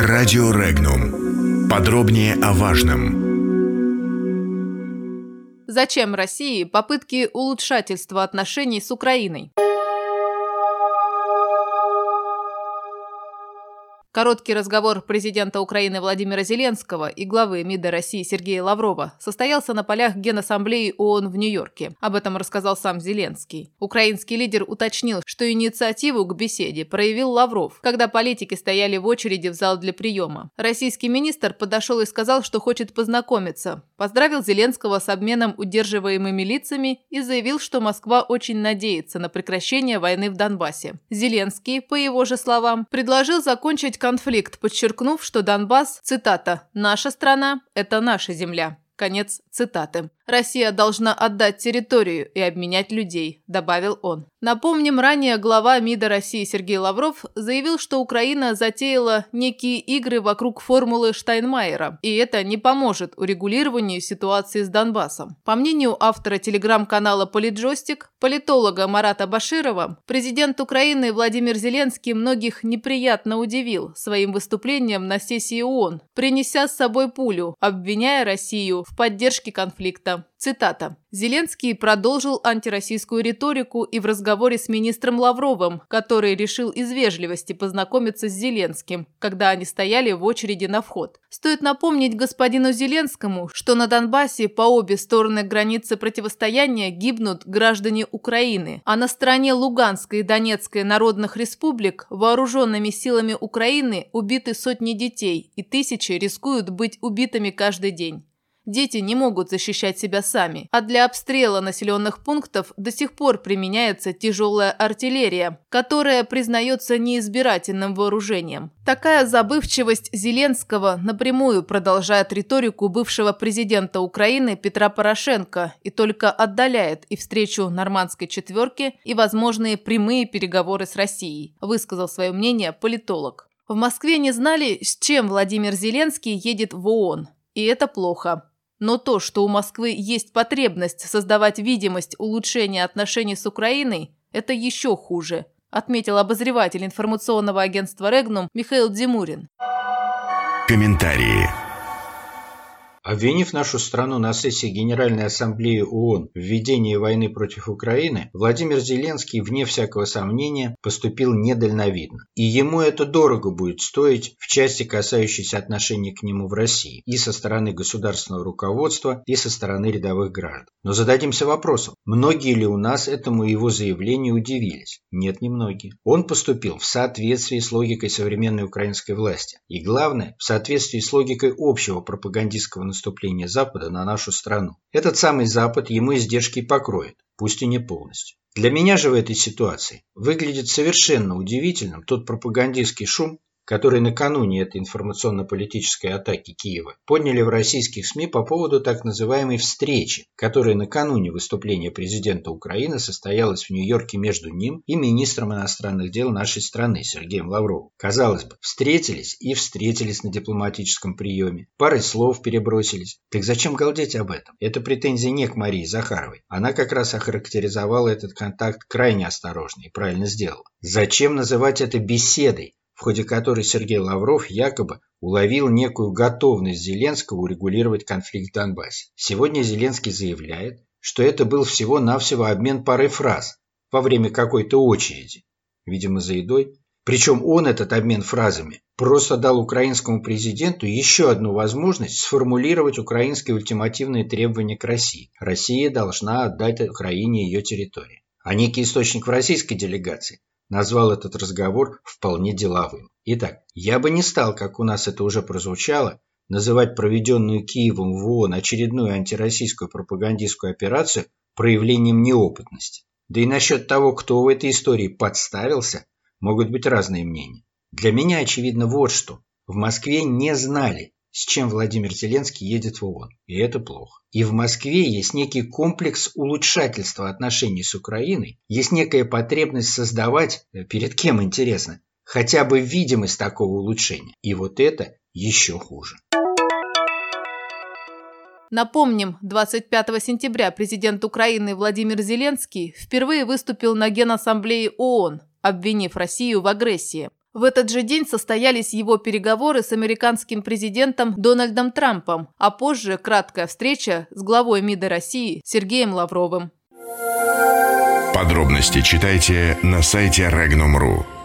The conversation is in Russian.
Радио Регнум. Подробнее о важном. Зачем России попытки улучшательства отношений с Украиной? Короткий разговор президента Украины Владимира Зеленского и главы МИДа России Сергея Лаврова состоялся на полях Генассамблеи ООН в Нью-Йорке. Об этом рассказал сам Зеленский. Украинский лидер уточнил, что инициативу к беседе проявил Лавров, когда политики стояли в очереди в зал для приема. Российский министр подошел и сказал, что хочет познакомиться. Поздравил Зеленского с обменом удерживаемыми лицами и заявил, что Москва очень надеется на прекращение войны в Донбассе. Зеленский, по его же словам, предложил закончить конфликт, подчеркнув, что Донбасс, цитата, «наша страна – это наша земля». Конец цитаты. «Россия должна отдать территорию и обменять людей», – добавил он. Напомним, ранее глава МИДа России Сергей Лавров заявил, что Украина затеяла некие игры вокруг формулы Штайнмайера, и это не поможет урегулированию ситуации с Донбассом. По мнению автора телеграм-канала «Политджойстик», политолога Марата Баширова, президент Украины Владимир Зеленский многих неприятно удивил своим выступлением на сессии ООН, принеся с собой пулю, обвиняя Россию в поддержке конфликта. Цитата. Зеленский продолжил антироссийскую риторику и в разговоре с министром Лавровым, который решил из вежливости познакомиться с Зеленским, когда они стояли в очереди на вход. Стоит напомнить господину Зеленскому, что на Донбассе по обе стороны границы противостояния гибнут граждане Украины, а на стороне Луганской и Донецкой народных республик вооруженными силами Украины убиты сотни детей и тысячи рискуют быть убитыми каждый день. Дети не могут защищать себя сами, а для обстрела населенных пунктов до сих пор применяется тяжелая артиллерия, которая признается неизбирательным вооружением. Такая забывчивость Зеленского напрямую продолжает риторику бывшего президента Украины Петра Порошенко и только отдаляет и встречу нормандской четверки, и возможные прямые переговоры с Россией, высказал свое мнение политолог. В Москве не знали, с чем Владимир Зеленский едет в ООН. И это плохо. Но то, что у Москвы есть потребность создавать видимость улучшения отношений с Украиной, это еще хуже, отметил обозреватель информационного агентства «Регнум» Михаил Димурин. Комментарии. Обвинив нашу страну на сессии Генеральной Ассамблеи ООН в ведении войны против Украины, Владимир Зеленский, вне всякого сомнения, поступил недальновидно. И ему это дорого будет стоить в части, касающейся отношений к нему в России, и со стороны государственного руководства, и со стороны рядовых граждан. Но зададимся вопросом, многие ли у нас этому его заявлению удивились? Нет, не многие. Он поступил в соответствии с логикой современной украинской власти. И главное, в соответствии с логикой общего пропагандистского наступления Запада на нашу страну. Этот самый Запад ему издержки покроет, пусть и не полностью. Для меня же в этой ситуации выглядит совершенно удивительным тот пропагандистский шум, которые накануне этой информационно-политической атаки Киева подняли в российских СМИ по поводу так называемой встречи, которая накануне выступления президента Украины состоялась в Нью-Йорке между ним и министром иностранных дел нашей страны Сергеем Лавровым. Казалось бы, встретились и встретились на дипломатическом приеме, парой слов перебросились. Так зачем галдеть об этом? Это претензия не к Марии Захаровой. Она как раз охарактеризовала этот контакт крайне осторожно и правильно сделала. Зачем называть это беседой? В ходе которой Сергей Лавров якобы уловил некую готовность Зеленского урегулировать конфликт в Донбассе. Сегодня Зеленский заявляет, что это был всего-навсего обмен парой фраз во время какой-то очереди, видимо, за едой. Причем он этот обмен фразами просто дал украинскому президенту еще одну возможность сформулировать украинские ультимативные требования к России. Россия должна отдать Украине ее территории. А некий источник в российской делегации назвал этот разговор вполне деловым. Итак, я бы не стал, как у нас это уже прозвучало, называть проведенную Киевом в ООН очередную антироссийскую пропагандистскую операцию проявлением неопытности. Да и насчет того, кто в этой истории подставился, могут быть разные мнения. Для меня очевидно вот что. В Москве не знали, с чем Владимир Зеленский едет в ООН. И это плохо. И в Москве есть некий комплекс улучшательства отношений с Украиной, есть некая потребность создавать, э, перед кем интересно, хотя бы видимость такого улучшения. И вот это еще хуже. Напомним, 25 сентября президент Украины Владимир Зеленский впервые выступил на Генассамблее ООН, обвинив Россию в агрессии. В этот же день состоялись его переговоры с американским президентом Дональдом Трампом, а позже краткая встреча с главой МИДа России Сергеем Лавровым. Подробности читайте на сайте Regnum.ru.